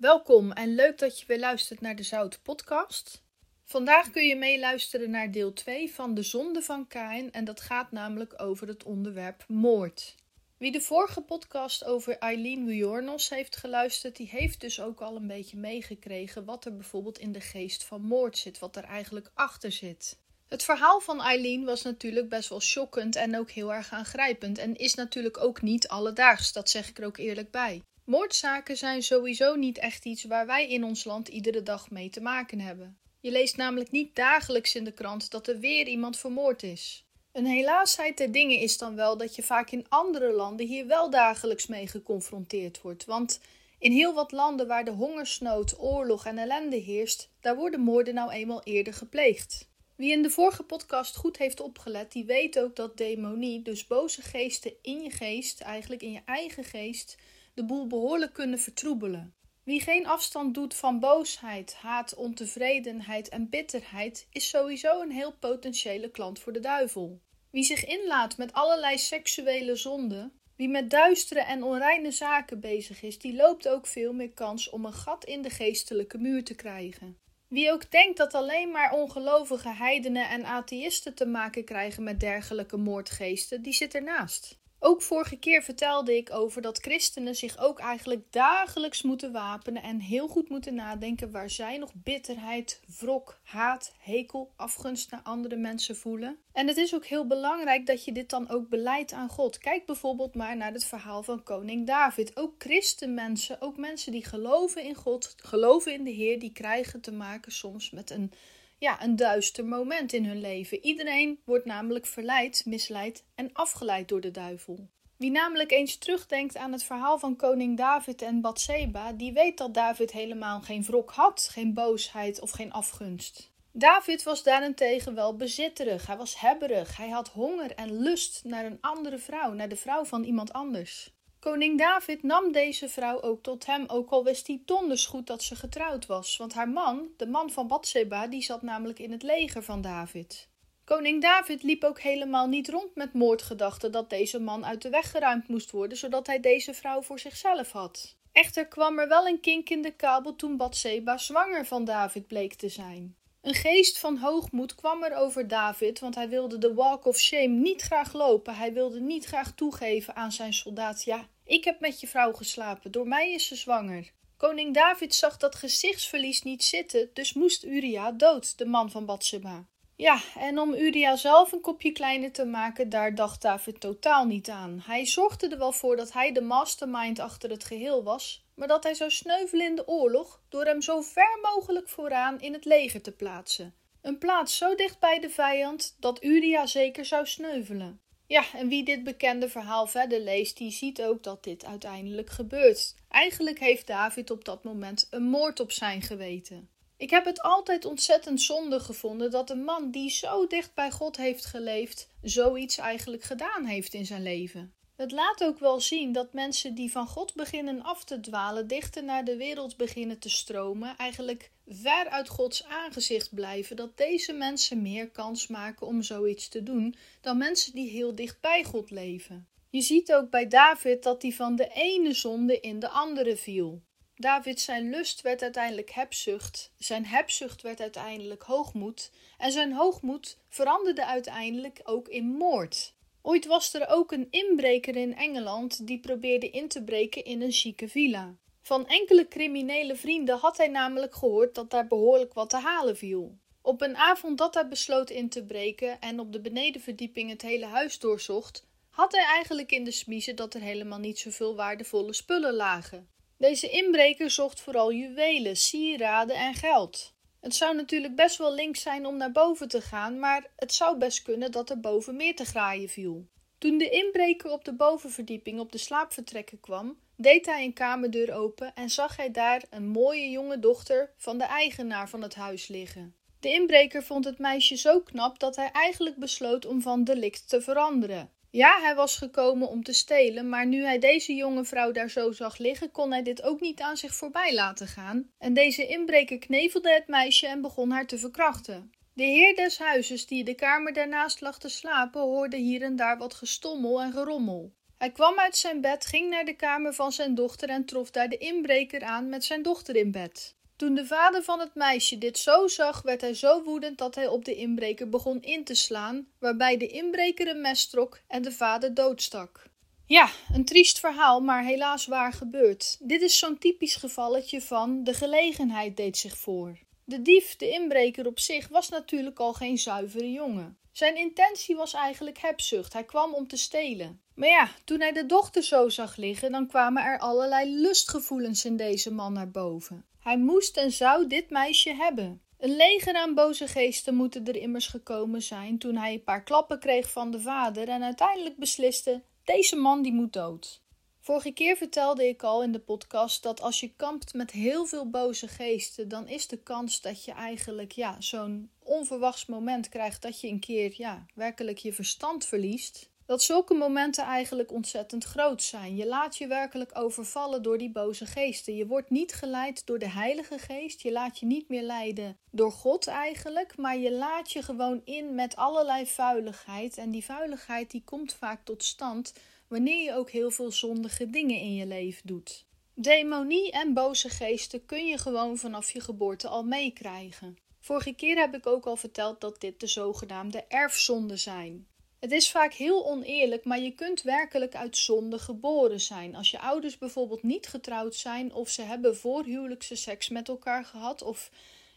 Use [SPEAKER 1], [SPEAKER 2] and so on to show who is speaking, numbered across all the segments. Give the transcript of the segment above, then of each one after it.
[SPEAKER 1] Welkom en leuk dat je weer luistert naar de Zout Podcast. Vandaag kun je meeluisteren naar deel 2 van De Zonde van Kain en dat gaat namelijk over het onderwerp moord. Wie de vorige podcast over Eileen Wuornos heeft geluisterd, die heeft dus ook al een beetje meegekregen wat er bijvoorbeeld in de geest van moord zit, wat er eigenlijk achter zit. Het verhaal van Eileen was natuurlijk best wel shockend en ook heel erg aangrijpend en is natuurlijk ook niet alledaags, dat zeg ik er ook eerlijk bij. Moordzaken zijn sowieso niet echt iets waar wij in ons land iedere dag mee te maken hebben. Je leest namelijk niet dagelijks in de krant dat er weer iemand vermoord is. Een helaasheid der dingen is dan wel dat je vaak in andere landen hier wel dagelijks mee geconfronteerd wordt. Want in heel wat landen waar de hongersnood, oorlog en ellende heerst, daar worden moorden nou eenmaal eerder gepleegd. Wie in de vorige podcast goed heeft opgelet, die weet ook dat demonie, dus boze geesten in je geest, eigenlijk in je eigen geest, de boel behoorlijk kunnen vertroebelen. Wie geen afstand doet van boosheid, haat, ontevredenheid en bitterheid, is sowieso een heel potentiële klant voor de duivel. Wie zich inlaat met allerlei seksuele zonden, wie met duistere en onreine zaken bezig is, die loopt ook veel meer kans om een gat in de geestelijke muur te krijgen. Wie ook denkt dat alleen maar ongelovige heidenen en atheïsten te maken krijgen met dergelijke moordgeesten, die zit ernaast. Ook vorige keer vertelde ik over dat christenen zich ook eigenlijk dagelijks moeten wapenen en heel goed moeten nadenken waar zij nog bitterheid, wrok, haat, hekel, afgunst naar andere mensen voelen. En het is ook heel belangrijk dat je dit dan ook beleidt aan God. Kijk bijvoorbeeld maar naar het verhaal van koning David. Ook christenmensen, ook mensen die geloven in God, geloven in de Heer, die krijgen te maken soms met een ja, een duister moment in hun leven. Iedereen wordt namelijk verleid, misleid en afgeleid door de duivel. Wie namelijk eens terugdenkt aan het verhaal van koning David en Bathseba, die weet dat David helemaal geen wrok had, geen boosheid of geen afgunst. David was daarentegen wel bezitterig, hij was hebberig, hij had honger en lust naar een andere vrouw, naar de vrouw van iemand anders. Koning David nam deze vrouw ook tot hem, ook al wist hij donders goed dat ze getrouwd was, want haar man, de man van Bathseba, die zat namelijk in het leger van David. Koning David liep ook helemaal niet rond met moordgedachten dat deze man uit de weg geruimd moest worden, zodat hij deze vrouw voor zichzelf had. Echter kwam er wel een kink in de kabel toen Bathseba zwanger van David bleek te zijn. Een geest van hoogmoed kwam er over David, want hij wilde de walk of shame niet graag lopen. Hij wilde niet graag toegeven aan zijn soldaat: Ja, ik heb met je vrouw geslapen, door mij is ze zwanger. Koning David zag dat gezichtsverlies niet zitten, dus moest Uria dood, de man van Batseba. Ja, en om Uria zelf een kopje kleiner te maken, daar dacht David totaal niet aan. Hij zorgde er wel voor dat hij de mastermind achter het geheel was, maar dat hij zou sneuvelen in de oorlog door hem zo ver mogelijk vooraan in het leger te plaatsen. Een plaats zo dicht bij de vijand dat Uria zeker zou sneuvelen. Ja, en wie dit bekende verhaal verder leest, die ziet ook dat dit uiteindelijk gebeurt. Eigenlijk heeft David op dat moment een moord op zijn geweten. Ik heb het altijd ontzettend zonde gevonden dat een man die zo dicht bij God heeft geleefd, zoiets eigenlijk gedaan heeft in zijn leven. Het laat ook wel zien dat mensen die van God beginnen af te dwalen, dichter naar de wereld beginnen te stromen, eigenlijk ver uit Gods aangezicht blijven, dat deze mensen meer kans maken om zoiets te doen dan mensen die heel dicht bij God leven. Je ziet ook bij David dat hij van de ene zonde in de andere viel. David zijn lust werd uiteindelijk hebzucht, zijn hebzucht werd uiteindelijk hoogmoed en zijn hoogmoed veranderde uiteindelijk ook in moord. Ooit was er ook een inbreker in Engeland die probeerde in te breken in een chique villa. Van enkele criminele vrienden had hij namelijk gehoord dat daar behoorlijk wat te halen viel. Op een avond dat hij besloot in te breken en op de benedenverdieping het hele huis doorzocht, had hij eigenlijk in de smiezen dat er helemaal niet zoveel waardevolle spullen lagen. Deze inbreker zocht vooral juwelen, sieraden en geld. Het zou natuurlijk best wel links zijn om naar boven te gaan, maar het zou best kunnen dat er boven meer te graaien viel. Toen de inbreker op de bovenverdieping op de slaapvertrekken kwam, deed hij een kamerdeur open en zag hij daar een mooie jonge dochter van de eigenaar van het huis liggen. De inbreker vond het meisje zo knap dat hij eigenlijk besloot om van delict te veranderen. Ja, hij was gekomen om te stelen, maar nu hij deze jonge vrouw daar zo zag liggen, kon hij dit ook niet aan zich voorbij laten gaan. En deze inbreker knevelde het meisje en begon haar te verkrachten. De heer des huizes, die de kamer daarnaast lag te slapen, hoorde hier en daar wat gestommel en gerommel. Hij kwam uit zijn bed, ging naar de kamer van zijn dochter en trof daar de inbreker aan met zijn dochter in bed. Toen de vader van het meisje dit zo zag, werd hij zo woedend dat hij op de inbreker begon in te slaan, waarbij de inbreker een mes trok en de vader doodstak. Ja, een triest verhaal, maar helaas waar gebeurd. Dit is zo'n typisch gevalletje van de gelegenheid deed zich voor. De dief, de inbreker op zich, was natuurlijk al geen zuivere jongen. Zijn intentie was eigenlijk hebzucht. Hij kwam om te stelen. Maar ja, toen hij de dochter zo zag liggen, dan kwamen er allerlei lustgevoelens in deze man naar boven. Hij moest en zou dit meisje hebben. Een leger aan boze geesten moeten er immers gekomen zijn toen hij een paar klappen kreeg van de vader en uiteindelijk besliste: deze man die moet dood. Vorige keer vertelde ik al in de podcast dat als je kampt met heel veel boze geesten, dan is de kans dat je eigenlijk ja, zo'n onverwachts moment krijgt dat je een keer ja, werkelijk je verstand verliest. Dat zulke momenten eigenlijk ontzettend groot zijn. Je laat je werkelijk overvallen door die boze geesten. Je wordt niet geleid door de Heilige Geest. Je laat je niet meer leiden door God eigenlijk. Maar je laat je gewoon in met allerlei vuiligheid. En die vuiligheid die komt vaak tot stand wanneer je ook heel veel zondige dingen in je leven doet. Demonie en boze geesten kun je gewoon vanaf je geboorte al meekrijgen. Vorige keer heb ik ook al verteld dat dit de zogenaamde erfzonden zijn. Het is vaak heel oneerlijk, maar je kunt werkelijk uit zonde geboren zijn. Als je ouders bijvoorbeeld niet getrouwd zijn of ze hebben voorhuwelijkse seks met elkaar gehad of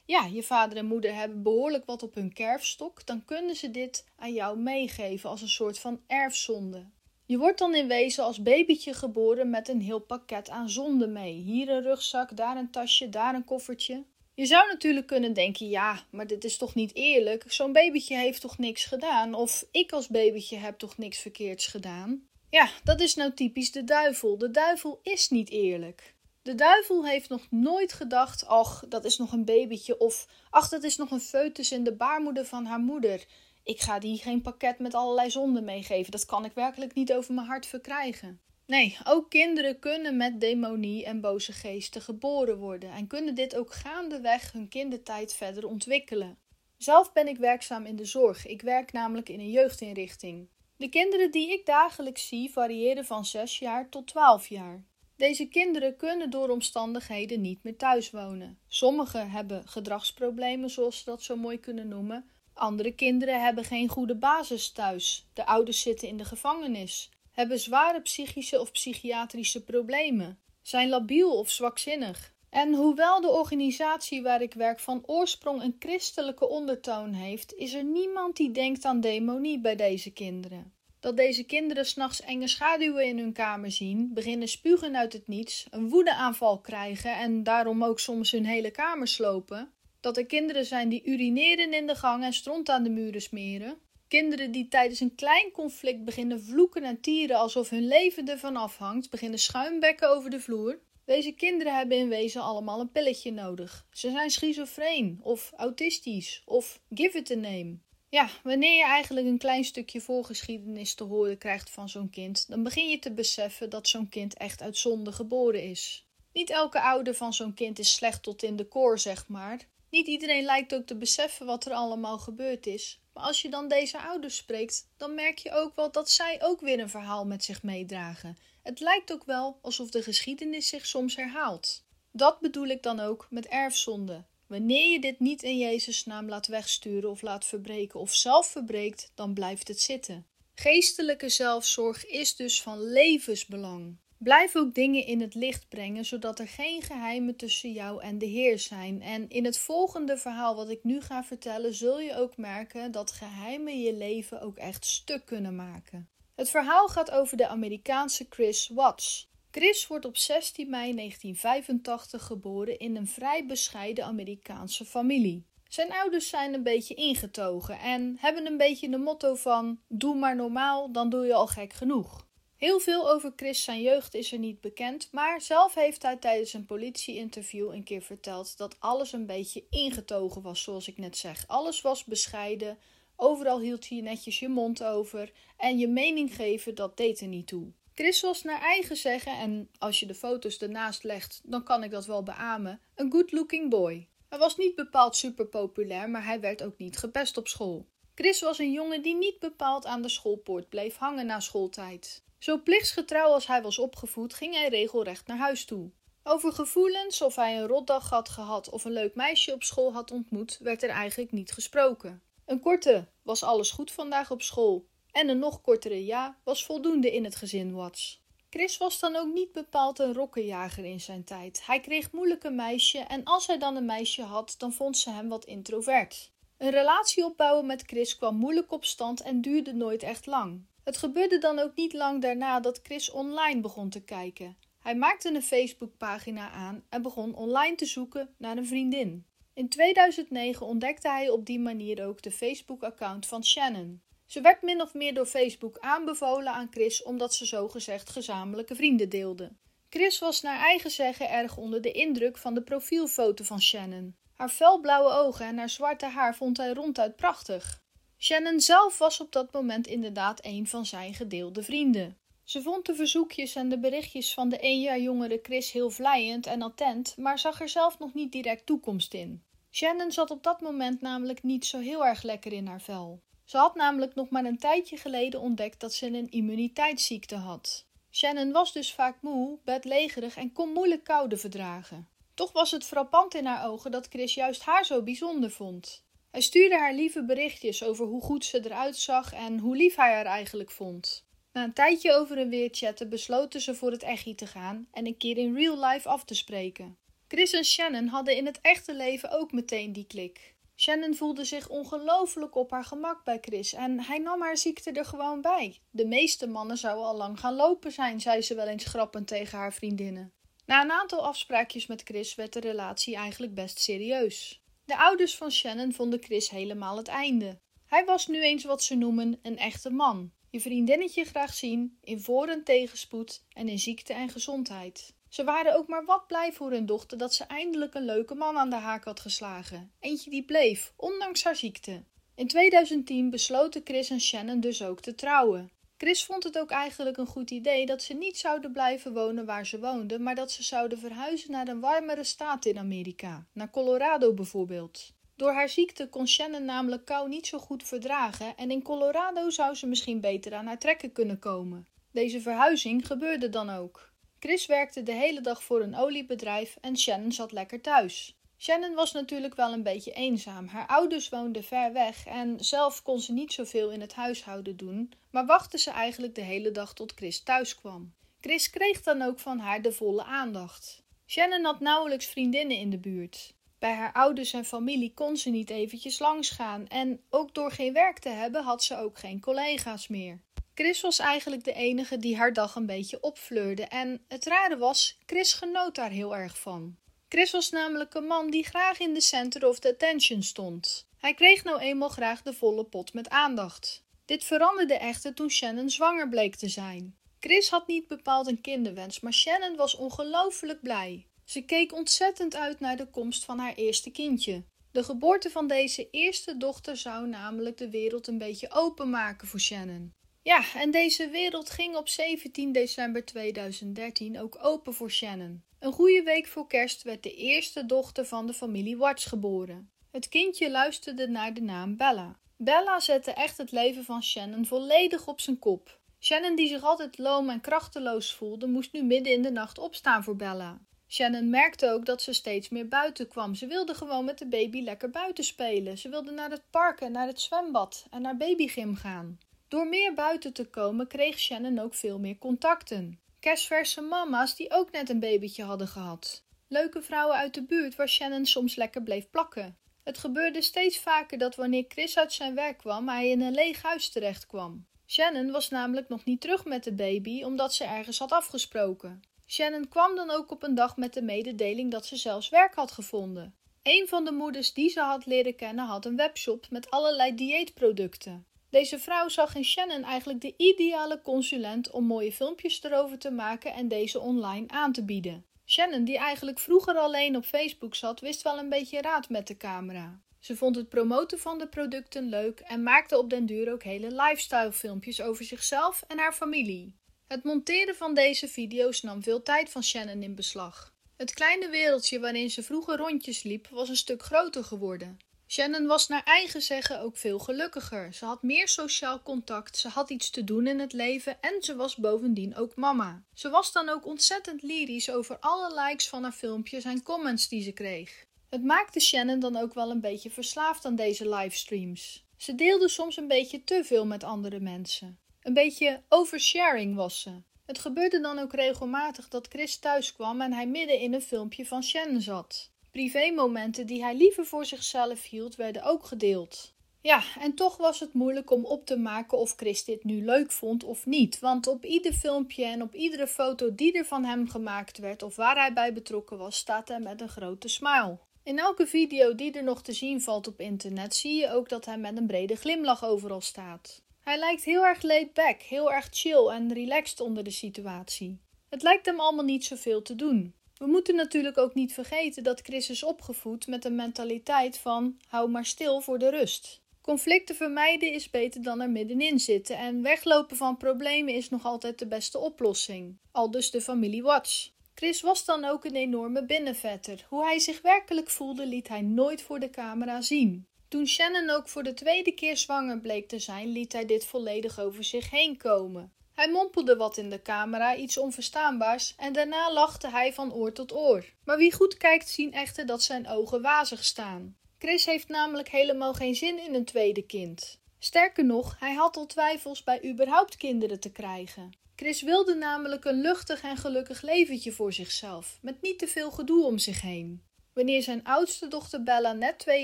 [SPEAKER 1] ja, je vader en moeder hebben behoorlijk wat op hun kerfstok, dan kunnen ze dit aan jou meegeven als een soort van erfzonde. Je wordt dan in wezen als babytje geboren met een heel pakket aan zonden mee. Hier een rugzak, daar een tasje, daar een koffertje. Je zou natuurlijk kunnen denken: ja, maar dit is toch niet eerlijk? Zo'n babytje heeft toch niks gedaan? Of ik als babytje heb toch niks verkeerds gedaan? Ja, dat is nou typisch de duivel. De duivel is niet eerlijk. De duivel heeft nog nooit gedacht: ach, dat is nog een babytje. Of ach, dat is nog een foetus in de baarmoeder van haar moeder. Ik ga die geen pakket met allerlei zonden meegeven. Dat kan ik werkelijk niet over mijn hart verkrijgen. Nee, ook kinderen kunnen met demonie en boze geesten geboren worden en kunnen dit ook gaandeweg hun kindertijd verder ontwikkelen. Zelf ben ik werkzaam in de zorg. Ik werk namelijk in een jeugdinrichting. De kinderen die ik dagelijks zie variëren van 6 jaar tot 12 jaar. Deze kinderen kunnen door omstandigheden niet meer thuis wonen. Sommigen hebben gedragsproblemen, zoals ze dat zo mooi kunnen noemen. Andere kinderen hebben geen goede basis thuis. De ouders zitten in de gevangenis hebben zware psychische of psychiatrische problemen, zijn labiel of zwakzinnig. En hoewel de organisatie waar ik werk van oorsprong een christelijke ondertoon heeft, is er niemand die denkt aan demonie bij deze kinderen. Dat deze kinderen s'nachts enge schaduwen in hun kamer zien, beginnen spugen uit het niets, een woedeaanval krijgen en daarom ook soms hun hele kamer slopen. Dat er kinderen zijn die urineren in de gang en stront aan de muren smeren. Kinderen die tijdens een klein conflict beginnen vloeken en tieren alsof hun leven ervan afhangt, beginnen schuimbekken over de vloer. Deze kinderen hebben in wezen allemaal een pilletje nodig. Ze zijn schizofreen of autistisch of give it a name. Ja, wanneer je eigenlijk een klein stukje voorgeschiedenis te horen krijgt van zo'n kind, dan begin je te beseffen dat zo'n kind echt uit zonde geboren is. Niet elke ouder van zo'n kind is slecht tot in de koor, zeg maar. Niet iedereen lijkt ook te beseffen wat er allemaal gebeurd is. Maar als je dan deze ouders spreekt, dan merk je ook wel dat zij ook weer een verhaal met zich meedragen. Het lijkt ook wel alsof de geschiedenis zich soms herhaalt. Dat bedoel ik dan ook met erfzonde. Wanneer je dit niet in Jezus' naam laat wegsturen of laat verbreken of zelf verbreekt, dan blijft het zitten. Geestelijke zelfzorg is dus van levensbelang. Blijf ook dingen in het licht brengen, zodat er geen geheimen tussen jou en de Heer zijn. En in het volgende verhaal wat ik nu ga vertellen, zul je ook merken dat geheimen je leven ook echt stuk kunnen maken. Het verhaal gaat over de Amerikaanse Chris Watts. Chris wordt op 16 mei 1985 geboren in een vrij bescheiden Amerikaanse familie. Zijn ouders zijn een beetje ingetogen en hebben een beetje de motto van: doe maar normaal, dan doe je al gek genoeg. Heel veel over Chris zijn jeugd is er niet bekend, maar zelf heeft hij tijdens een politieinterview een keer verteld dat alles een beetje ingetogen was, zoals ik net zeg. Alles was bescheiden, overal hield hij netjes je mond over en je mening geven, dat deed er niet toe. Chris was naar eigen zeggen, en als je de foto's ernaast legt, dan kan ik dat wel beamen, een good-looking boy. Hij was niet bepaald super populair, maar hij werd ook niet gepest op school. Chris was een jongen die niet bepaald aan de schoolpoort bleef hangen na schooltijd. Zo plichtsgetrouw als hij was opgevoed, ging hij regelrecht naar huis toe. Over gevoelens, of hij een rotdag had gehad of een leuk meisje op school had ontmoet, werd er eigenlijk niet gesproken. Een korte was alles goed vandaag op school en een nog kortere ja was voldoende in het gezin Watts. Chris was dan ook niet bepaald een rokkenjager in zijn tijd. Hij kreeg moeilijke meisje en als hij dan een meisje had, dan vond ze hem wat introvert. Een relatie opbouwen met Chris kwam moeilijk op stand en duurde nooit echt lang. Het gebeurde dan ook niet lang daarna dat Chris online begon te kijken. Hij maakte een Facebookpagina aan en begon online te zoeken naar een vriendin. In 2009 ontdekte hij op die manier ook de Facebook-account van Shannon. Ze werd min of meer door Facebook aanbevolen aan Chris omdat ze zogezegd gezamenlijke vrienden deelden. Chris was naar eigen zeggen erg onder de indruk van de profielfoto van Shannon. Haar felblauwe ogen en haar zwarte haar vond hij ronduit prachtig. Shannon zelf was op dat moment inderdaad een van zijn gedeelde vrienden. Ze vond de verzoekjes en de berichtjes van de één jaar jongere Chris heel vlijend en attent, maar zag er zelf nog niet direct toekomst in. Shannon zat op dat moment namelijk niet zo heel erg lekker in haar vel. Ze had namelijk nog maar een tijdje geleden ontdekt dat ze een immuniteitsziekte had. Shannon was dus vaak moe, bedlegerig en kon moeilijk koude verdragen. Toch was het frappant in haar ogen dat Chris juist haar zo bijzonder vond. Hij stuurde haar lieve berichtjes over hoe goed ze eruit zag en hoe lief hij haar eigenlijk vond. Na een tijdje over en weer chatten besloten ze voor het echi te gaan en een keer in real life af te spreken. Chris en Shannon hadden in het echte leven ook meteen die klik. Shannon voelde zich ongelooflijk op haar gemak bij Chris en hij nam haar ziekte er gewoon bij. De meeste mannen zouden al lang gaan lopen zijn, zei ze wel eens grappend tegen haar vriendinnen. Na een aantal afspraakjes met Chris werd de relatie eigenlijk best serieus. De ouders van Shannon vonden Chris helemaal het einde. Hij was nu eens wat ze noemen een echte man. Je vriendinnetje graag zien, in voor- en tegenspoed en in ziekte en gezondheid. Ze waren ook maar wat blij voor hun dochter dat ze eindelijk een leuke man aan de haak had geslagen. Eentje die bleef, ondanks haar ziekte. In 2010 besloten Chris en Shannon dus ook te trouwen. Chris vond het ook eigenlijk een goed idee dat ze niet zouden blijven wonen waar ze woonden, maar dat ze zouden verhuizen naar een warmere staat in Amerika, naar Colorado bijvoorbeeld. Door haar ziekte kon Shannon namelijk kou niet zo goed verdragen en in Colorado zou ze misschien beter aan haar trekken kunnen komen. Deze verhuizing gebeurde dan ook. Chris werkte de hele dag voor een oliebedrijf en Shannon zat lekker thuis. Shannon was natuurlijk wel een beetje eenzaam. Haar ouders woonden ver weg en zelf kon ze niet zoveel in het huishouden doen, maar wachtte ze eigenlijk de hele dag tot Chris thuis kwam. Chris kreeg dan ook van haar de volle aandacht. Shannon had nauwelijks vriendinnen in de buurt. Bij haar ouders en familie kon ze niet eventjes langsgaan en ook door geen werk te hebben had ze ook geen collega's meer. Chris was eigenlijk de enige die haar dag een beetje opfleurde en het rare was, Chris genoot daar heel erg van. Chris was namelijk een man die graag in de center of the attention stond. Hij kreeg nou eenmaal graag de volle pot met aandacht. Dit veranderde echter toen Shannon zwanger bleek te zijn. Chris had niet bepaald een kinderwens, maar Shannon was ongelooflijk blij. Ze keek ontzettend uit naar de komst van haar eerste kindje. De geboorte van deze eerste dochter zou namelijk de wereld een beetje openmaken voor Shannon. Ja, en deze wereld ging op 17 december 2013 ook open voor Shannon. Een goede week voor kerst werd de eerste dochter van de familie Watts geboren. Het kindje luisterde naar de naam Bella. Bella zette echt het leven van Shannon volledig op zijn kop. Shannon, die zich altijd loom en krachteloos voelde, moest nu midden in de nacht opstaan voor Bella. Shannon merkte ook dat ze steeds meer buiten kwam. Ze wilde gewoon met de baby lekker buiten spelen. Ze wilde naar het park en naar het zwembad en naar babygym gaan. Door meer buiten te komen kreeg Shannon ook veel meer contacten. Kerstverse mama's die ook net een babytje hadden gehad. Leuke vrouwen uit de buurt waar Shannon soms lekker bleef plakken. Het gebeurde steeds vaker dat wanneer Chris uit zijn werk kwam, hij in een leeg huis terecht kwam. Shannon was namelijk nog niet terug met de baby omdat ze ergens had afgesproken. Shannon kwam dan ook op een dag met de mededeling dat ze zelfs werk had gevonden. Een van de moeders die ze had leren kennen had een webshop met allerlei dieetproducten. Deze vrouw zag in Shannon eigenlijk de ideale consulent om mooie filmpjes erover te maken en deze online aan te bieden. Shannon, die eigenlijk vroeger alleen op Facebook zat, wist wel een beetje raad met de camera. Ze vond het promoten van de producten leuk en maakte op den duur ook hele lifestyle filmpjes over zichzelf en haar familie. Het monteren van deze video's nam veel tijd van Shannon in beslag. Het kleine wereldje waarin ze vroeger rondjes liep was een stuk groter geworden. Shannon was naar eigen zeggen ook veel gelukkiger. Ze had meer sociaal contact, ze had iets te doen in het leven en ze was bovendien ook mama. Ze was dan ook ontzettend lyrisch over alle likes van haar filmpjes en comments die ze kreeg. Het maakte Shannon dan ook wel een beetje verslaafd aan deze livestreams. Ze deelde soms een beetje te veel met andere mensen. Een beetje oversharing was ze. Het gebeurde dan ook regelmatig dat Chris thuis kwam en hij midden in een filmpje van Shannon zat. Privémomenten die hij liever voor zichzelf hield, werden ook gedeeld. Ja, en toch was het moeilijk om op te maken of Chris dit nu leuk vond of niet. Want op ieder filmpje en op iedere foto die er van hem gemaakt werd of waar hij bij betrokken was, staat hij met een grote smile. In elke video die er nog te zien valt op internet zie je ook dat hij met een brede glimlach overal staat. Hij lijkt heel erg laid back, heel erg chill en relaxed onder de situatie. Het lijkt hem allemaal niet zoveel te doen. We moeten natuurlijk ook niet vergeten dat Chris is opgevoed met een mentaliteit van hou maar stil voor de rust. Conflicten vermijden is beter dan er middenin zitten en weglopen van problemen is nog altijd de beste oplossing. Al dus de familie Watts. Chris was dan ook een enorme binnenvetter. Hoe hij zich werkelijk voelde liet hij nooit voor de camera zien. Toen Shannon ook voor de tweede keer zwanger bleek te zijn, liet hij dit volledig over zich heen komen. Hij mompelde wat in de camera, iets onverstaanbaars, en daarna lachte hij van oor tot oor. Maar wie goed kijkt, zien echter dat zijn ogen wazig staan. Chris heeft namelijk helemaal geen zin in een tweede kind. Sterker nog, hij had al twijfels bij überhaupt kinderen te krijgen. Chris wilde namelijk een luchtig en gelukkig leventje voor zichzelf, met niet te veel gedoe om zich heen. Wanneer zijn oudste dochter Bella net twee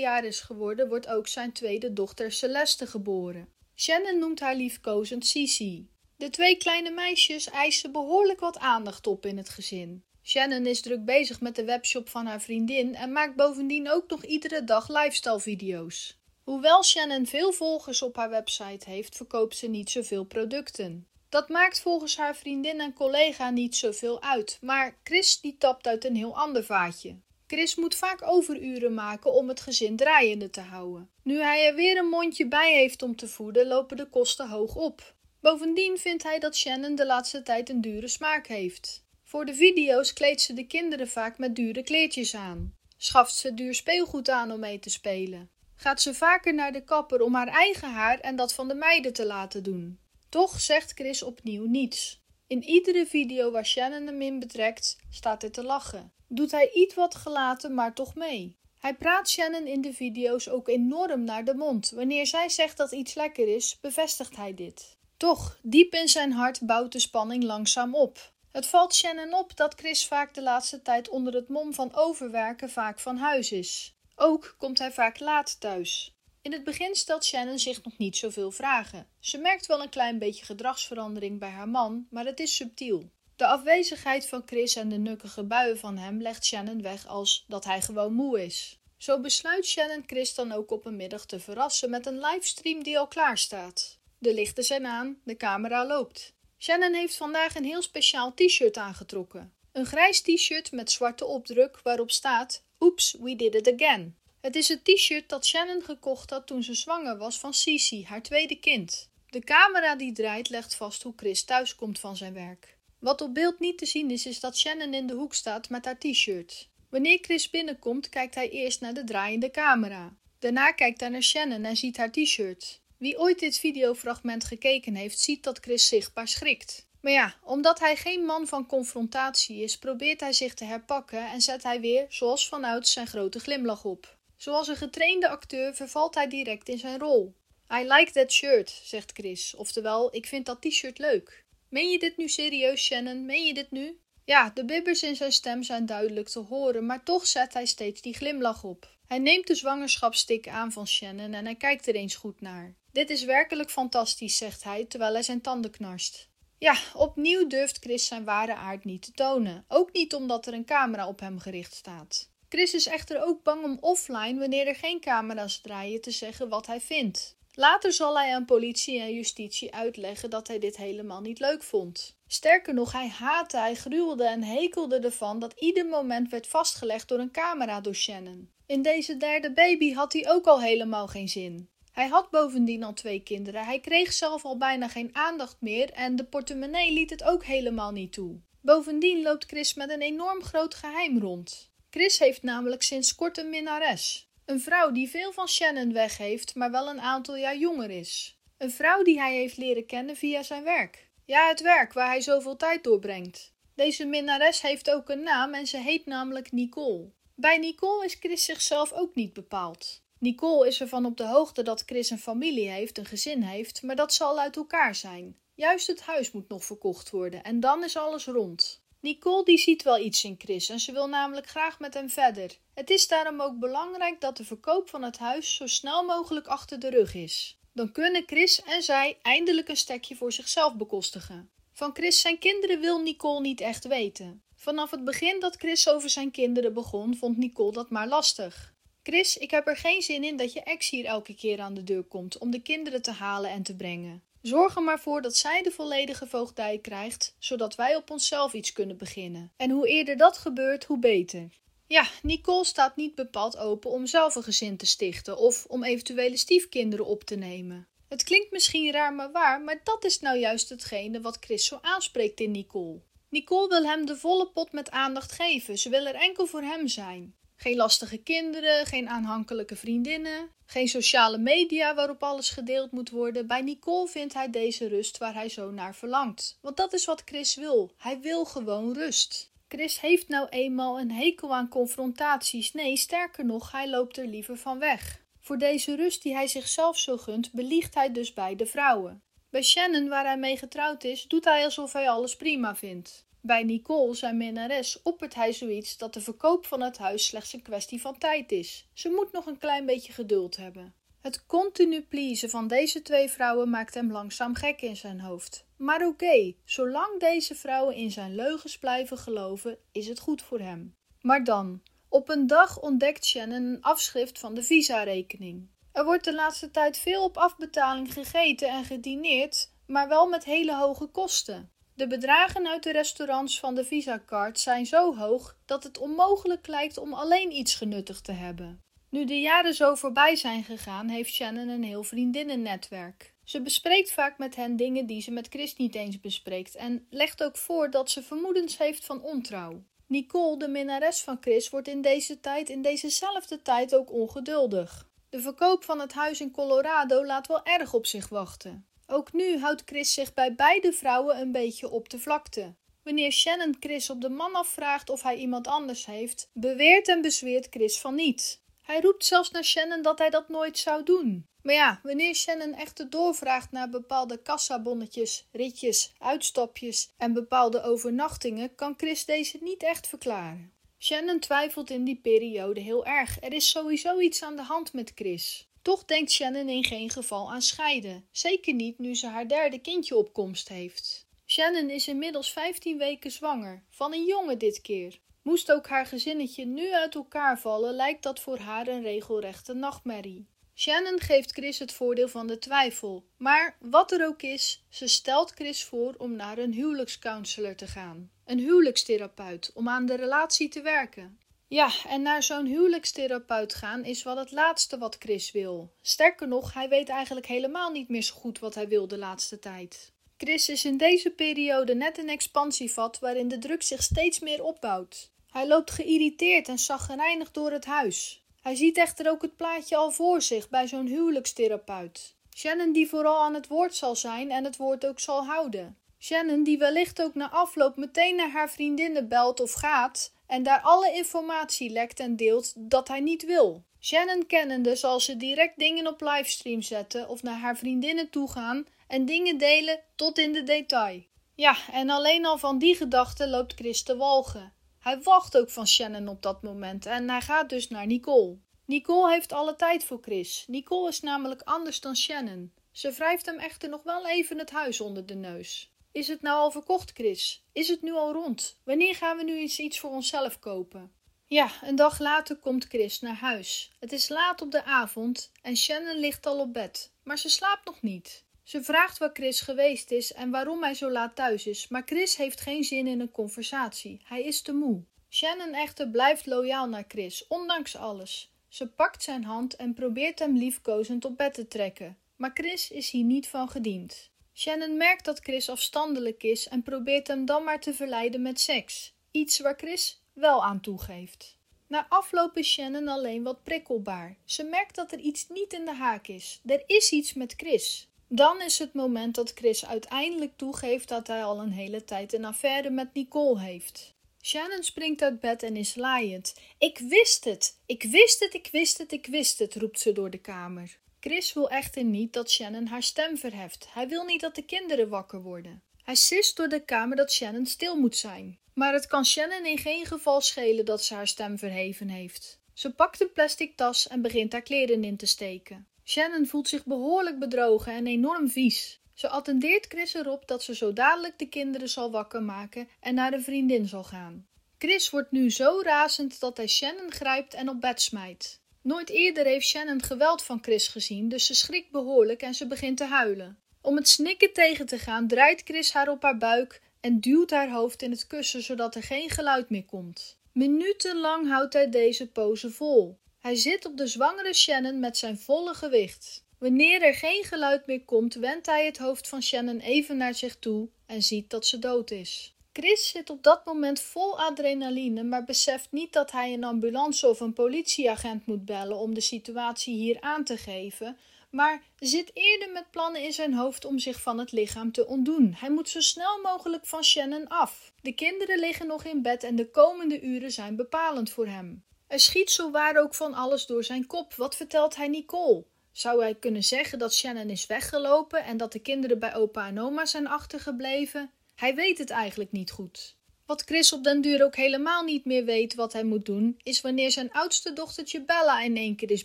[SPEAKER 1] jaar is geworden, wordt ook zijn tweede dochter Celeste geboren. Shannon noemt haar liefkozend Sisi. De twee kleine meisjes eisen behoorlijk wat aandacht op in het gezin. Shannon is druk bezig met de webshop van haar vriendin en maakt bovendien ook nog iedere dag lifestyle-video's. Hoewel Shannon veel volgers op haar website heeft, verkoopt ze niet zoveel producten. Dat maakt volgens haar vriendin en collega niet zoveel uit, maar Chris die tapt uit een heel ander vaatje. Chris moet vaak overuren maken om het gezin draaiende te houden. Nu hij er weer een mondje bij heeft om te voeden, lopen de kosten hoog op. Bovendien vindt hij dat Shannon de laatste tijd een dure smaak heeft. Voor de video's kleedt ze de kinderen vaak met dure kleertjes aan. Schaft ze duur speelgoed aan om mee te spelen. Gaat ze vaker naar de kapper om haar eigen haar en dat van de meiden te laten doen. Toch zegt Chris opnieuw niets. In iedere video waar Shannon hem in betrekt, staat hij te lachen. Doet hij iets wat gelaten, maar toch mee. Hij praat Shannon in de video's ook enorm naar de mond. Wanneer zij zegt dat iets lekker is, bevestigt hij dit. Toch, diep in zijn hart bouwt de spanning langzaam op. Het valt Shannon op dat Chris vaak de laatste tijd onder het mom van overwerken vaak van huis is. Ook komt hij vaak laat thuis. In het begin stelt Shannon zich nog niet zoveel vragen. Ze merkt wel een klein beetje gedragsverandering bij haar man, maar het is subtiel. De afwezigheid van Chris en de nukkige buien van hem legt Shannon weg als dat hij gewoon moe is. Zo besluit Shannon Chris dan ook op een middag te verrassen met een livestream die al klaar staat. De lichten zijn aan, de camera loopt. Shannon heeft vandaag een heel speciaal t-shirt aangetrokken. Een grijs t-shirt met zwarte opdruk waarop staat Oops, we did it again. Het is het t-shirt dat Shannon gekocht had toen ze zwanger was van Cici, haar tweede kind. De camera die draait legt vast hoe Chris thuiskomt van zijn werk. Wat op beeld niet te zien is, is dat Shannon in de hoek staat met haar t-shirt. Wanneer Chris binnenkomt, kijkt hij eerst naar de draaiende camera. Daarna kijkt hij naar Shannon en ziet haar t-shirt. Wie ooit dit videofragment gekeken heeft, ziet dat Chris zichtbaar schrikt. Maar ja, omdat hij geen man van confrontatie is, probeert hij zich te herpakken en zet hij weer, zoals vanouds, zijn grote glimlach op. Zoals een getrainde acteur vervalt hij direct in zijn rol. I like that shirt, zegt Chris, oftewel, ik vind dat t-shirt leuk. Meen je dit nu serieus, Shannon? Meen je dit nu? Ja, de bibbers in zijn stem zijn duidelijk te horen, maar toch zet hij steeds die glimlach op. Hij neemt de zwangerschapstik aan van Shannon en hij kijkt er eens goed naar. Dit is werkelijk fantastisch, zegt hij terwijl hij zijn tanden knarst. Ja, opnieuw durft Chris zijn ware aard niet te tonen, ook niet omdat er een camera op hem gericht staat. Chris is echter ook bang om offline, wanneer er geen camera's draaien, te zeggen wat hij vindt. Later zal hij aan politie en justitie uitleggen dat hij dit helemaal niet leuk vond. Sterker nog, hij haatte, hij gruwelde en hekelde ervan dat ieder moment werd vastgelegd door een camera door Shannon. In deze derde baby had hij ook al helemaal geen zin. Hij had bovendien al twee kinderen, hij kreeg zelf al bijna geen aandacht meer en de portemonnee liet het ook helemaal niet toe. Bovendien loopt Chris met een enorm groot geheim rond. Chris heeft namelijk sinds kort een minnares. Een vrouw die veel van Shannon weg heeft, maar wel een aantal jaar jonger is. Een vrouw die hij heeft leren kennen via zijn werk. Ja, het werk waar hij zoveel tijd doorbrengt. Deze minnares heeft ook een naam en ze heet namelijk Nicole. Bij Nicole is Chris zichzelf ook niet bepaald. Nicole is ervan op de hoogte dat Chris een familie heeft, een gezin heeft, maar dat zal uit elkaar zijn. Juist het huis moet nog verkocht worden en dan is alles rond. Nicole die ziet wel iets in Chris en ze wil namelijk graag met hem verder. Het is daarom ook belangrijk dat de verkoop van het huis zo snel mogelijk achter de rug is. Dan kunnen Chris en zij eindelijk een stekje voor zichzelf bekostigen. Van Chris zijn kinderen wil Nicole niet echt weten. Vanaf het begin dat Chris over zijn kinderen begon, vond Nicole dat maar lastig. Chris, ik heb er geen zin in dat je ex hier elke keer aan de deur komt om de kinderen te halen en te brengen. Zorg er maar voor dat zij de volledige voogdij krijgt, zodat wij op onszelf iets kunnen beginnen. En hoe eerder dat gebeurt, hoe beter. Ja, Nicole staat niet bepaald open om zelf een gezin te stichten of om eventuele stiefkinderen op te nemen. Het klinkt misschien raar maar waar, maar dat is nou juist hetgene wat Chris zo aanspreekt in Nicole. Nicole wil hem de volle pot met aandacht geven, ze wil er enkel voor hem zijn. Geen lastige kinderen, geen aanhankelijke vriendinnen, geen sociale media waarop alles gedeeld moet worden. Bij Nicole vindt hij deze rust waar hij zo naar verlangt. Want dat is wat Chris wil. Hij wil gewoon rust. Chris heeft nou eenmaal een hekel aan confrontaties. Nee, sterker nog, hij loopt er liever van weg. Voor deze rust die hij zichzelf zo gunt, beliegt hij dus bij de vrouwen. Bij Shannon, waar hij mee getrouwd is, doet hij alsof hij alles prima vindt. Bij Nicole, zijn minnares, oppert hij zoiets dat de verkoop van het huis slechts een kwestie van tijd is. Ze moet nog een klein beetje geduld hebben. Het continu pleasen van deze twee vrouwen maakt hem langzaam gek in zijn hoofd. Maar oké, zolang deze vrouwen in zijn leugens blijven geloven, is het goed voor hem. Maar dan, op een dag ontdekt Shannon een afschrift van de visa-rekening. Er wordt de laatste tijd veel op afbetaling gegeten en gedineerd, maar wel met hele hoge kosten. De bedragen uit de restaurants van de Visa-card zijn zo hoog dat het onmogelijk lijkt om alleen iets genuttigd te hebben. Nu de jaren zo voorbij zijn gegaan, heeft Shannon een heel vriendinnennetwerk. Ze bespreekt vaak met hen dingen die ze met Chris niet eens bespreekt en legt ook voor dat ze vermoedens heeft van ontrouw. Nicole, de minnares van Chris, wordt in deze tijd, in dezezelfde tijd ook ongeduldig. De verkoop van het huis in Colorado laat wel erg op zich wachten. Ook nu houdt Chris zich bij beide vrouwen een beetje op de vlakte. Wanneer Shannon Chris op de man afvraagt of hij iemand anders heeft, beweert en bezweert Chris van niet. Hij roept zelfs naar Shannon dat hij dat nooit zou doen. Maar ja, wanneer Shannon echter doorvraagt naar bepaalde kassabonnetjes, ritjes, uitstapjes en bepaalde overnachtingen, kan Chris deze niet echt verklaren. Shannon twijfelt in die periode heel erg. Er is sowieso iets aan de hand met Chris. Toch denkt Shannon in geen geval aan scheiden. Zeker niet nu ze haar derde kindje op komst heeft. Shannon is inmiddels 15 weken zwanger, van een jongen dit keer. Moest ook haar gezinnetje nu uit elkaar vallen, lijkt dat voor haar een regelrechte nachtmerrie. Shannon geeft Chris het voordeel van de twijfel, maar wat er ook is, ze stelt Chris voor om naar een huwelijkscounselor te gaan, een huwelijkstherapeut, om aan de relatie te werken. Ja, en naar zo'n huwelijkstherapeut gaan is wel het laatste wat Chris wil. Sterker nog, hij weet eigenlijk helemaal niet meer zo goed wat hij wil de laatste tijd. Chris is in deze periode net een expansievat waarin de druk zich steeds meer opbouwt. Hij loopt geïrriteerd en zaggerijnig door het huis. Hij ziet echter ook het plaatje al voor zich bij zo'n huwelijkstherapeut. Shannon die vooral aan het woord zal zijn en het woord ook zal houden. Shannon die wellicht ook na afloop meteen naar haar vriendinnen belt of gaat en daar alle informatie lekt en deelt dat hij niet wil. Shannon kennende zal ze direct dingen op livestream zetten of naar haar vriendinnen toe gaan en dingen delen tot in de detail. Ja, en alleen al van die gedachte loopt Chris te walgen. Hij wacht ook van Shannon op dat moment en hij gaat dus naar Nicole. Nicole heeft alle tijd voor Chris. Nicole is namelijk anders dan Shannon. Ze wrijft hem echter nog wel even het huis onder de neus. Is het nou al verkocht, Chris? Is het nu al rond? Wanneer gaan we nu eens iets voor onszelf kopen? Ja, een dag later komt Chris naar huis. Het is laat op de avond en Shannon ligt al op bed, maar ze slaapt nog niet. Ze vraagt waar Chris geweest is en waarom hij zo laat thuis is, maar Chris heeft geen zin in een conversatie. Hij is te moe. Shannon echter blijft loyaal naar Chris, ondanks alles. Ze pakt zijn hand en probeert hem liefkozend op bed te trekken, maar Chris is hier niet van gediend. Shannon merkt dat Chris afstandelijk is en probeert hem dan maar te verleiden met seks. Iets waar Chris wel aan toegeeft. Na afloop is Shannon alleen wat prikkelbaar. Ze merkt dat er iets niet in de haak is. Er is iets met Chris. Dan is het moment dat Chris uiteindelijk toegeeft dat hij al een hele tijd een affaire met Nicole heeft. Shannon springt uit bed en is laaiend. Ik wist het! Ik wist het, ik wist het, ik wist het, roept ze door de kamer. Chris wil echter niet dat Shannon haar stem verheft. Hij wil niet dat de kinderen wakker worden. Hij sist door de kamer dat Shannon stil moet zijn. Maar het kan Shannon in geen geval schelen dat ze haar stem verheven heeft. Ze pakt een plastic tas en begint haar kleren in te steken. Shannon voelt zich behoorlijk bedrogen en enorm vies. Ze attendeert Chris erop dat ze zo dadelijk de kinderen zal wakker maken en naar een vriendin zal gaan. Chris wordt nu zo razend dat hij Shannon grijpt en op bed smijt. Nooit eerder heeft Shannon geweld van Chris gezien, dus ze schrikt behoorlijk en ze begint te huilen. Om het snikken tegen te gaan, draait Chris haar op haar buik en duwt haar hoofd in het kussen zodat er geen geluid meer komt. Minutenlang houdt hij deze pose vol. Hij zit op de zwangere Shannon met zijn volle gewicht. Wanneer er geen geluid meer komt, wendt hij het hoofd van Shannon even naar zich toe en ziet dat ze dood is. Chris zit op dat moment vol adrenaline, maar beseft niet dat hij een ambulance of een politieagent moet bellen om de situatie hier aan te geven, maar zit eerder met plannen in zijn hoofd om zich van het lichaam te ontdoen. Hij moet zo snel mogelijk van Shannon af. De kinderen liggen nog in bed en de komende uren zijn bepalend voor hem. Er schiet zowaar ook van alles door zijn kop. Wat vertelt hij Nicole? Zou hij kunnen zeggen dat Shannon is weggelopen en dat de kinderen bij opa en oma zijn achtergebleven? Hij weet het eigenlijk niet goed. Wat Chris op den duur ook helemaal niet meer weet wat hij moet doen, is wanneer zijn oudste dochtertje Bella in één keer is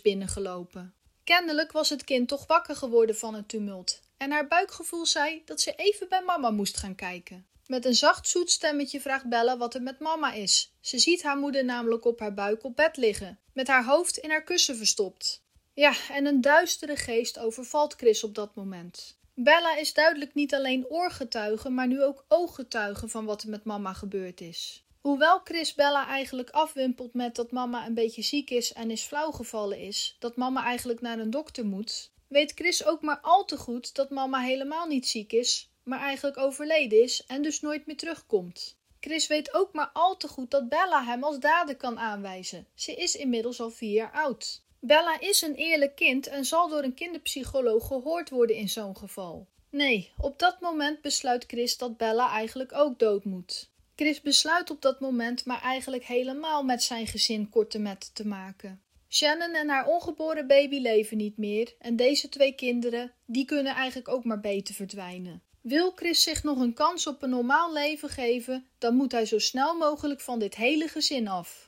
[SPEAKER 1] binnengelopen. Kennelijk was het kind toch wakker geworden van het tumult en haar buikgevoel zei dat ze even bij mama moest gaan kijken. Met een zacht zoet stemmetje vraagt Bella wat er met mama is. Ze ziet haar moeder namelijk op haar buik op bed liggen, met haar hoofd in haar kussen verstopt. Ja, en een duistere geest overvalt Chris op dat moment. Bella is duidelijk niet alleen oorgetuige, maar nu ook ooggetuige van wat er met mama gebeurd is. Hoewel Chris Bella eigenlijk afwimpelt met dat mama een beetje ziek is en is flauwgevallen is, dat mama eigenlijk naar een dokter moet, weet Chris ook maar al te goed dat mama helemaal niet ziek is, maar eigenlijk overleden is en dus nooit meer terugkomt. Chris weet ook maar al te goed dat Bella hem als dader kan aanwijzen. Ze is inmiddels al vier jaar oud. Bella is een eerlijk kind en zal door een kinderpsycholoog gehoord worden in zo'n geval. Nee, op dat moment besluit Chris dat Bella eigenlijk ook dood moet. Chris besluit op dat moment maar eigenlijk helemaal met zijn gezin korte metten te maken. Shannon en haar ongeboren baby leven niet meer en deze twee kinderen, die kunnen eigenlijk ook maar beter verdwijnen. Wil Chris zich nog een kans op een normaal leven geven, dan moet hij zo snel mogelijk van dit hele gezin af.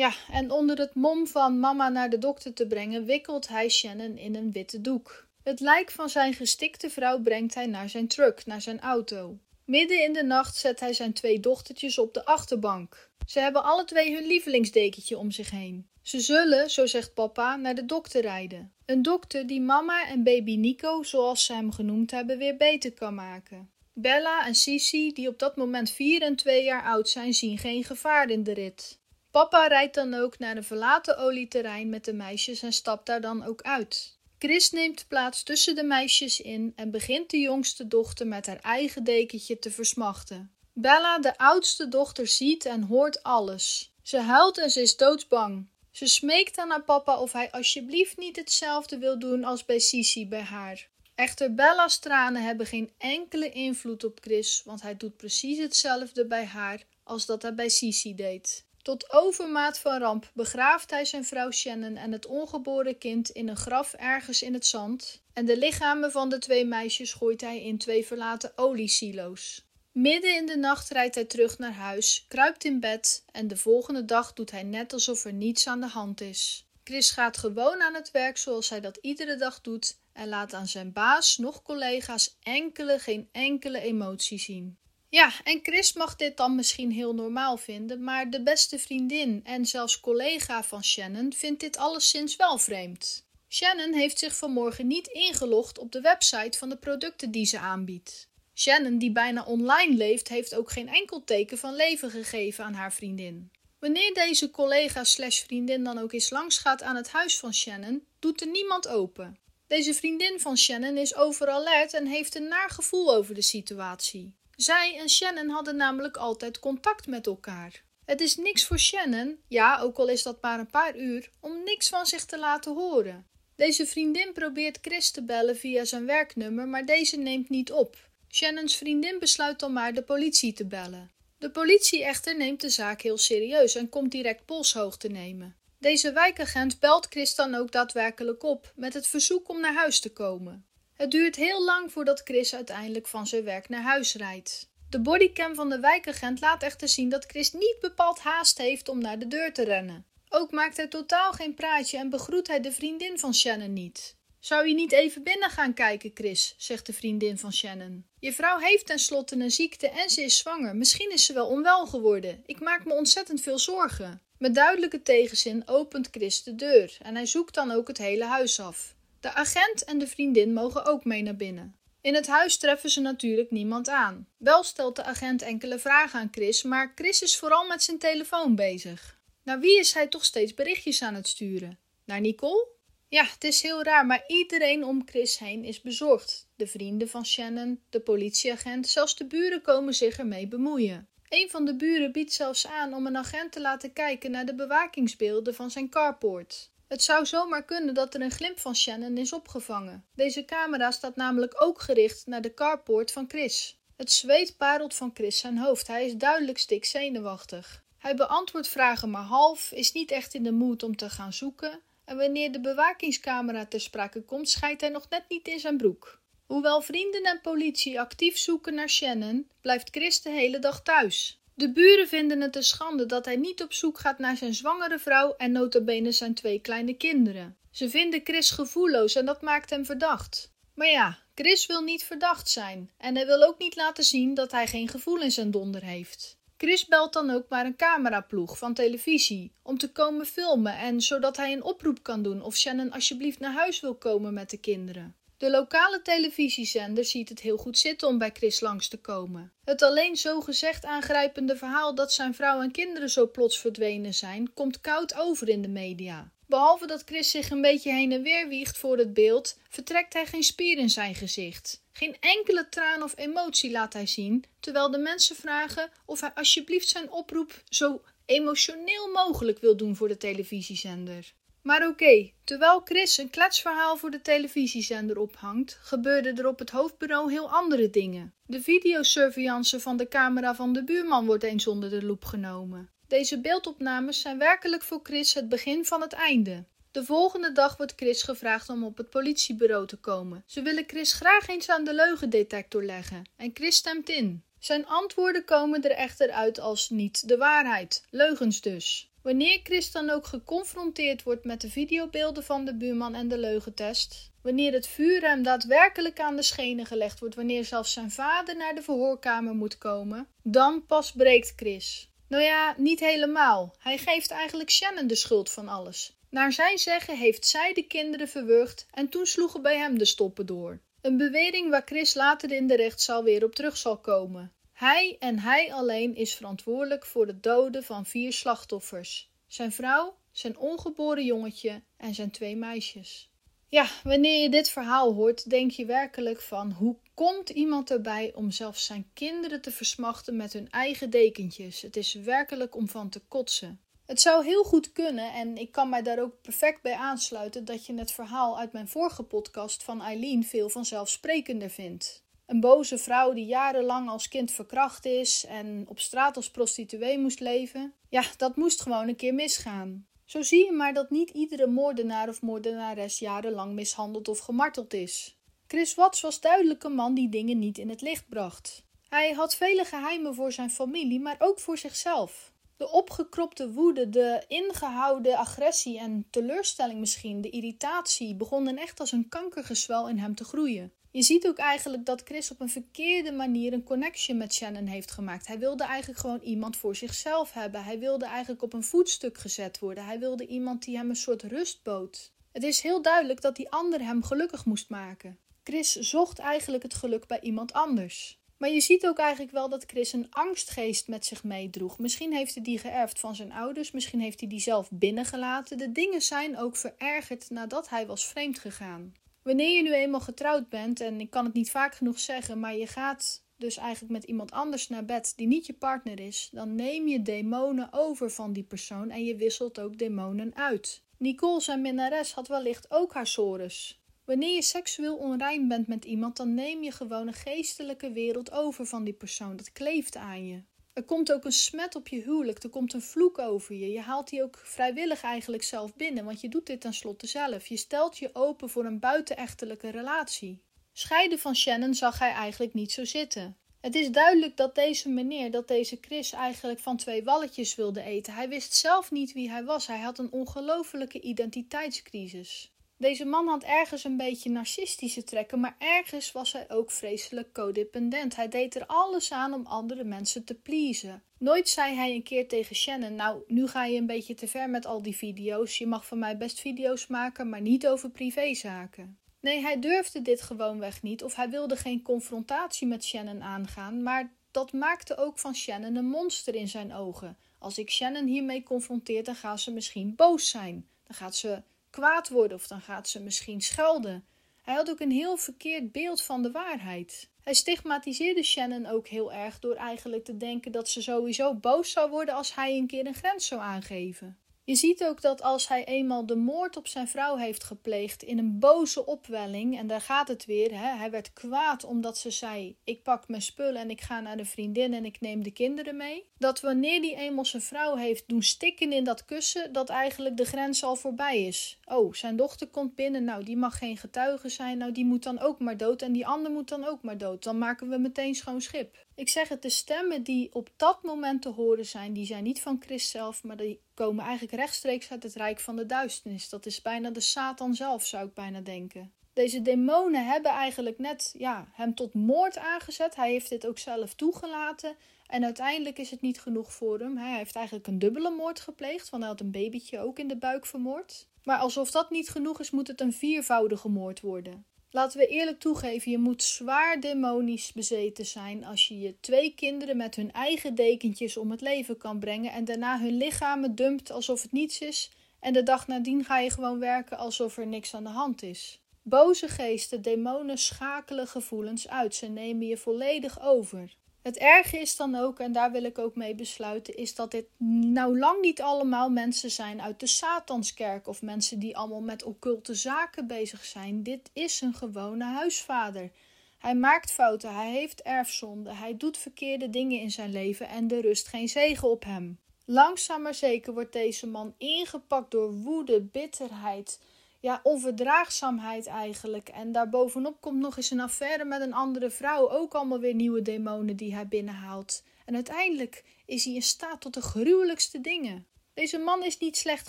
[SPEAKER 1] Ja, en onder het mom van mama naar de dokter te brengen, wikkelt hij Shannon in een witte doek. Het lijk van zijn gestikte vrouw brengt hij naar zijn truck, naar zijn auto. Midden in de nacht zet hij zijn twee dochtertjes op de achterbank. Ze hebben alle twee hun lievelingsdekentje om zich heen. Ze zullen, zo zegt papa, naar de dokter rijden. Een dokter die mama en baby Nico, zoals ze hem genoemd hebben, weer beter kan maken. Bella en Sisi, die op dat moment vier en twee jaar oud zijn, zien geen gevaar in de rit. Papa rijdt dan ook naar een verlaten olieterrein met de meisjes en stapt daar dan ook uit. Chris neemt plaats tussen de meisjes in en begint de jongste dochter met haar eigen dekentje te versmachten. Bella, de oudste dochter, ziet en hoort alles. Ze huilt en ze is doodsbang. Ze smeekt aan haar papa of hij alsjeblieft niet hetzelfde wil doen als bij Sisi bij haar. Echter, Bella's tranen hebben geen enkele invloed op Chris, want hij doet precies hetzelfde bij haar als dat hij bij Sisi deed. Tot overmaat van ramp begraaft hij zijn vrouw Shannon en het ongeboren kind in een graf ergens in het zand, en de lichamen van de twee meisjes gooit hij in twee verlaten oliesilo's. Midden in de nacht rijdt hij terug naar huis, kruipt in bed en de volgende dag doet hij net alsof er niets aan de hand is. Chris gaat gewoon aan het werk zoals hij dat iedere dag doet en laat aan zijn baas nog collega's enkele, geen enkele emotie zien. Ja, en Chris mag dit dan misschien heel normaal vinden, maar de beste vriendin en zelfs collega van Shannon vindt dit alleszins wel vreemd. Shannon heeft zich vanmorgen niet ingelogd op de website van de producten die ze aanbiedt. Shannon, die bijna online leeft, heeft ook geen enkel teken van leven gegeven aan haar vriendin. Wanneer deze collega slash vriendin dan ook eens langsgaat aan het huis van Shannon, doet er niemand open. Deze vriendin van Shannon is overalert en heeft een naar gevoel over de situatie. Zij en Shannon hadden namelijk altijd contact met elkaar. Het is niks voor Shannon, ja, ook al is dat maar een paar uur, om niks van zich te laten horen. Deze vriendin probeert Chris te bellen via zijn werknummer, maar deze neemt niet op. Shannons vriendin besluit dan maar de politie te bellen. De politie echter neemt de zaak heel serieus en komt direct polshoogte nemen. Deze wijkagent belt Chris dan ook daadwerkelijk op met het verzoek om naar huis te komen. Het duurt heel lang voordat Chris uiteindelijk van zijn werk naar huis rijdt. De bodycam van de wijkagent laat echter zien dat Chris niet bepaald haast heeft om naar de deur te rennen. Ook maakt hij totaal geen praatje en begroet hij de vriendin van Shannon niet. Zou je niet even binnen gaan kijken, Chris? zegt de vriendin van Shannon. Je vrouw heeft tenslotte een ziekte en ze is zwanger. Misschien is ze wel onwel geworden. Ik maak me ontzettend veel zorgen. Met duidelijke tegenzin opent Chris de deur en hij zoekt dan ook het hele huis af. De agent en de vriendin mogen ook mee naar binnen. In het huis treffen ze natuurlijk niemand aan. Wel stelt de agent enkele vragen aan Chris, maar Chris is vooral met zijn telefoon bezig. Naar wie is hij toch steeds berichtjes aan het sturen? Naar Nicole? Ja, het is heel raar, maar iedereen om Chris heen is bezorgd. De vrienden van Shannon, de politieagent, zelfs de buren komen zich ermee bemoeien. Een van de buren biedt zelfs aan om een agent te laten kijken naar de bewakingsbeelden van zijn carport. Het zou zomaar kunnen dat er een glimp van Shannon is opgevangen. Deze camera staat namelijk ook gericht naar de carport van Chris. Het zweet parelt van Chris zijn hoofd. Hij is duidelijk stikzenuwachtig. Hij beantwoordt vragen maar half, is niet echt in de moed om te gaan zoeken. En wanneer de bewakingscamera ter sprake komt, scheidt hij nog net niet in zijn broek. Hoewel vrienden en politie actief zoeken naar Shannon, blijft Chris de hele dag thuis. De buren vinden het een schande dat hij niet op zoek gaat naar zijn zwangere vrouw en notabene zijn twee kleine kinderen. Ze vinden Chris gevoelloos en dat maakt hem verdacht. Maar ja, Chris wil niet verdacht zijn en hij wil ook niet laten zien dat hij geen gevoel in zijn donder heeft. Chris belt dan ook maar een cameraploeg van televisie om te komen filmen en zodat hij een oproep kan doen of Shannon alsjeblieft naar huis wil komen met de kinderen. De lokale televisiezender ziet het heel goed zitten om bij Chris langs te komen. Het alleen zo gezegd aangrijpende verhaal dat zijn vrouw en kinderen zo plots verdwenen zijn, komt koud over in de media. Behalve dat Chris zich een beetje heen en weer wiegt voor het beeld, vertrekt hij geen spier in zijn gezicht. Geen enkele traan of emotie laat hij zien, terwijl de mensen vragen of hij alsjeblieft zijn oproep zo emotioneel mogelijk wil doen voor de televisiezender. Maar oké, terwijl Chris een kletsverhaal voor de televisiezender ophangt, gebeurden er op het hoofdbureau heel andere dingen. De videosurveillance van de camera van de buurman wordt eens onder de loep genomen. Deze beeldopnames zijn werkelijk voor Chris het begin van het einde. De volgende dag wordt Chris gevraagd om op het politiebureau te komen. Ze willen Chris graag eens aan de leugendetector leggen en Chris stemt in. Zijn antwoorden komen er echter uit als niet de waarheid, leugens dus. Wanneer Chris dan ook geconfronteerd wordt met de videobeelden van de buurman en de leugentest, wanneer het vuur hem daadwerkelijk aan de schenen gelegd wordt, wanneer zelfs zijn vader naar de verhoorkamer moet komen, dan pas breekt Chris. Nou ja, niet helemaal. Hij geeft eigenlijk Shannon de schuld van alles. Naar zijn zeggen heeft zij de kinderen verwurgd en toen sloegen bij hem de stoppen door. Een bewering waar Chris later in de rechtszaal weer op terug zal komen. Hij en hij alleen is verantwoordelijk voor de doden van vier slachtoffers: zijn vrouw, zijn ongeboren jongetje en zijn twee meisjes. Ja, wanneer je dit verhaal hoort, denk je werkelijk van hoe komt iemand erbij om zelfs zijn kinderen te versmachten met hun eigen dekentjes? Het is werkelijk om van te kotsen. Het zou heel goed kunnen, en ik kan mij daar ook perfect bij aansluiten, dat je het verhaal uit mijn vorige podcast van Eileen veel vanzelfsprekender vindt. Een boze vrouw die jarenlang als kind verkracht is en op straat als prostituee moest leven. Ja, dat moest gewoon een keer misgaan. Zo zie je maar dat niet iedere moordenaar of moordenares jarenlang mishandeld of gemarteld is. Chris Watts was duidelijk een man die dingen niet in het licht bracht. Hij had vele geheimen voor zijn familie, maar ook voor zichzelf. De opgekropte woede, de ingehouden agressie en teleurstelling misschien, de irritatie, begonnen echt als een kankergezwel in hem te groeien. Je ziet ook eigenlijk dat Chris op een verkeerde manier een connection met Shannon heeft gemaakt. Hij wilde eigenlijk gewoon iemand voor zichzelf hebben. Hij wilde eigenlijk op een voetstuk gezet worden. Hij wilde iemand die hem een soort rust bood. Het is heel duidelijk dat die ander hem gelukkig moest maken. Chris zocht eigenlijk het geluk bij iemand anders. Maar je ziet ook eigenlijk wel dat Chris een angstgeest met zich meedroeg. Misschien heeft hij die geërfd van zijn ouders, misschien heeft hij die zelf binnengelaten. De dingen zijn ook verergerd nadat hij was vreemd gegaan. Wanneer je nu eenmaal getrouwd bent, en ik kan het niet vaak genoeg zeggen, maar je gaat dus eigenlijk met iemand anders naar bed die niet je partner is, dan neem je demonen over van die persoon en je wisselt ook demonen uit. Nicole, zijn minnares, had wellicht ook haar sores. Wanneer je seksueel onrein bent met iemand, dan neem je gewoon een geestelijke wereld over van die persoon. Dat kleeft aan je. Er komt ook een smet op je huwelijk, er komt een vloek over je. Je haalt die ook vrijwillig eigenlijk zelf binnen, want je doet dit tenslotte zelf. Je stelt je open voor een buitenechtelijke relatie. Scheiden van Shannon zag hij eigenlijk niet zo zitten. Het is duidelijk dat deze meneer, dat deze Chris eigenlijk van twee walletjes wilde eten. Hij wist zelf niet wie hij was. Hij had een ongelofelijke identiteitscrisis. Deze man had ergens een beetje narcistische trekken, maar ergens was hij ook vreselijk codependent. Hij deed er alles aan om andere mensen te pleasen. Nooit zei hij een keer tegen Shannon: Nou, nu ga je een beetje te ver met al die video's. Je mag van mij best video's maken, maar niet over privézaken. Nee, hij durfde dit gewoonweg niet, of hij wilde geen confrontatie met Shannon aangaan, maar dat maakte ook van Shannon een monster in zijn ogen. Als ik Shannon hiermee confronteer, dan gaat ze misschien boos zijn. Dan gaat ze kwaad worden of dan gaat ze misschien schelden. Hij had ook een heel verkeerd beeld van de waarheid. Hij stigmatiseerde Shannon ook heel erg door eigenlijk te denken dat ze sowieso boos zou worden als hij een keer een grens zou aangeven. Je ziet ook dat als hij eenmaal de moord op zijn vrouw heeft gepleegd in een boze opwelling, en daar gaat het weer, hè, hij werd kwaad omdat ze zei: Ik pak mijn spullen en ik ga naar de vriendin en ik neem de kinderen mee. Dat wanneer hij eenmaal zijn vrouw heeft doen stikken in dat kussen, dat eigenlijk de grens al voorbij is. Oh, zijn dochter komt binnen, nou die mag geen getuige zijn, nou die moet dan ook maar dood en die ander moet dan ook maar dood. Dan maken we meteen schoon schip. Ik zeg het, de stemmen die op dat moment te horen zijn, die zijn niet van Chris zelf, maar die komen eigenlijk rechtstreeks uit het rijk van de duisternis. Dat is bijna de Satan zelf, zou ik bijna denken. Deze demonen hebben eigenlijk net ja, hem tot moord aangezet. Hij heeft dit ook zelf toegelaten. En uiteindelijk is het niet genoeg voor hem. Hij heeft eigenlijk een dubbele moord gepleegd, want hij had een babytje ook in de buik vermoord. Maar alsof dat niet genoeg is, moet het een viervoudige moord worden. Laten we eerlijk toegeven, je moet zwaar demonisch bezeten zijn als je je twee kinderen met hun eigen dekentjes om het leven kan brengen en daarna hun lichamen dumpt alsof het niets is en de dag nadien ga je gewoon werken alsof er niks aan de hand is. Boze geesten, demonen schakelen gevoelens uit, ze nemen je volledig over. Het erge is dan ook, en daar wil ik ook mee besluiten, is dat dit nou lang niet allemaal mensen zijn uit de Satanskerk of mensen die allemaal met occulte zaken bezig zijn. Dit is een gewone huisvader. Hij maakt fouten, hij heeft erfzonde, hij doet verkeerde dingen in zijn leven en er rust geen zegen op hem. Langzaam maar zeker wordt deze man ingepakt door woede, bitterheid, ja, onverdraagzaamheid eigenlijk. En daarbovenop komt nog eens een affaire met een andere vrouw. Ook allemaal weer nieuwe demonen die hij binnenhaalt. En uiteindelijk is hij in staat tot de gruwelijkste dingen. Deze man is niet slecht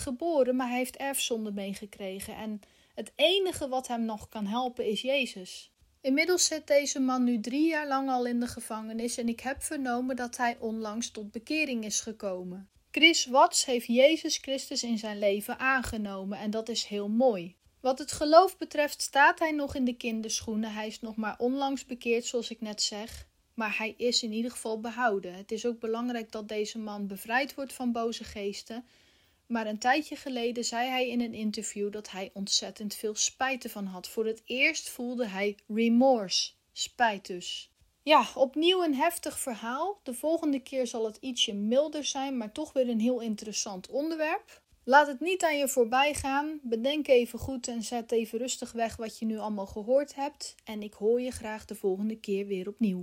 [SPEAKER 1] geboren, maar hij heeft erfzonde meegekregen. En het enige wat hem nog kan helpen is Jezus. Inmiddels zit deze man nu drie jaar lang al in de gevangenis en ik heb vernomen dat hij onlangs tot bekering is gekomen. Chris Watts heeft Jezus Christus in zijn leven aangenomen en dat is heel mooi. Wat het geloof betreft staat hij nog in de kinderschoenen. Hij is nog maar onlangs bekeerd, zoals ik net zeg. Maar hij is in ieder geval behouden. Het is ook belangrijk dat deze man bevrijd wordt van boze geesten. Maar een tijdje geleden zei hij in een interview dat hij ontzettend veel spijt ervan had. Voor het eerst voelde hij remorse, spijt dus. Ja, opnieuw een heftig verhaal. De volgende keer zal het ietsje milder zijn, maar toch weer een heel interessant onderwerp. Laat het niet aan je voorbij gaan. Bedenk even goed en zet even rustig weg wat je nu allemaal gehoord hebt. En ik hoor je graag de volgende keer weer opnieuw.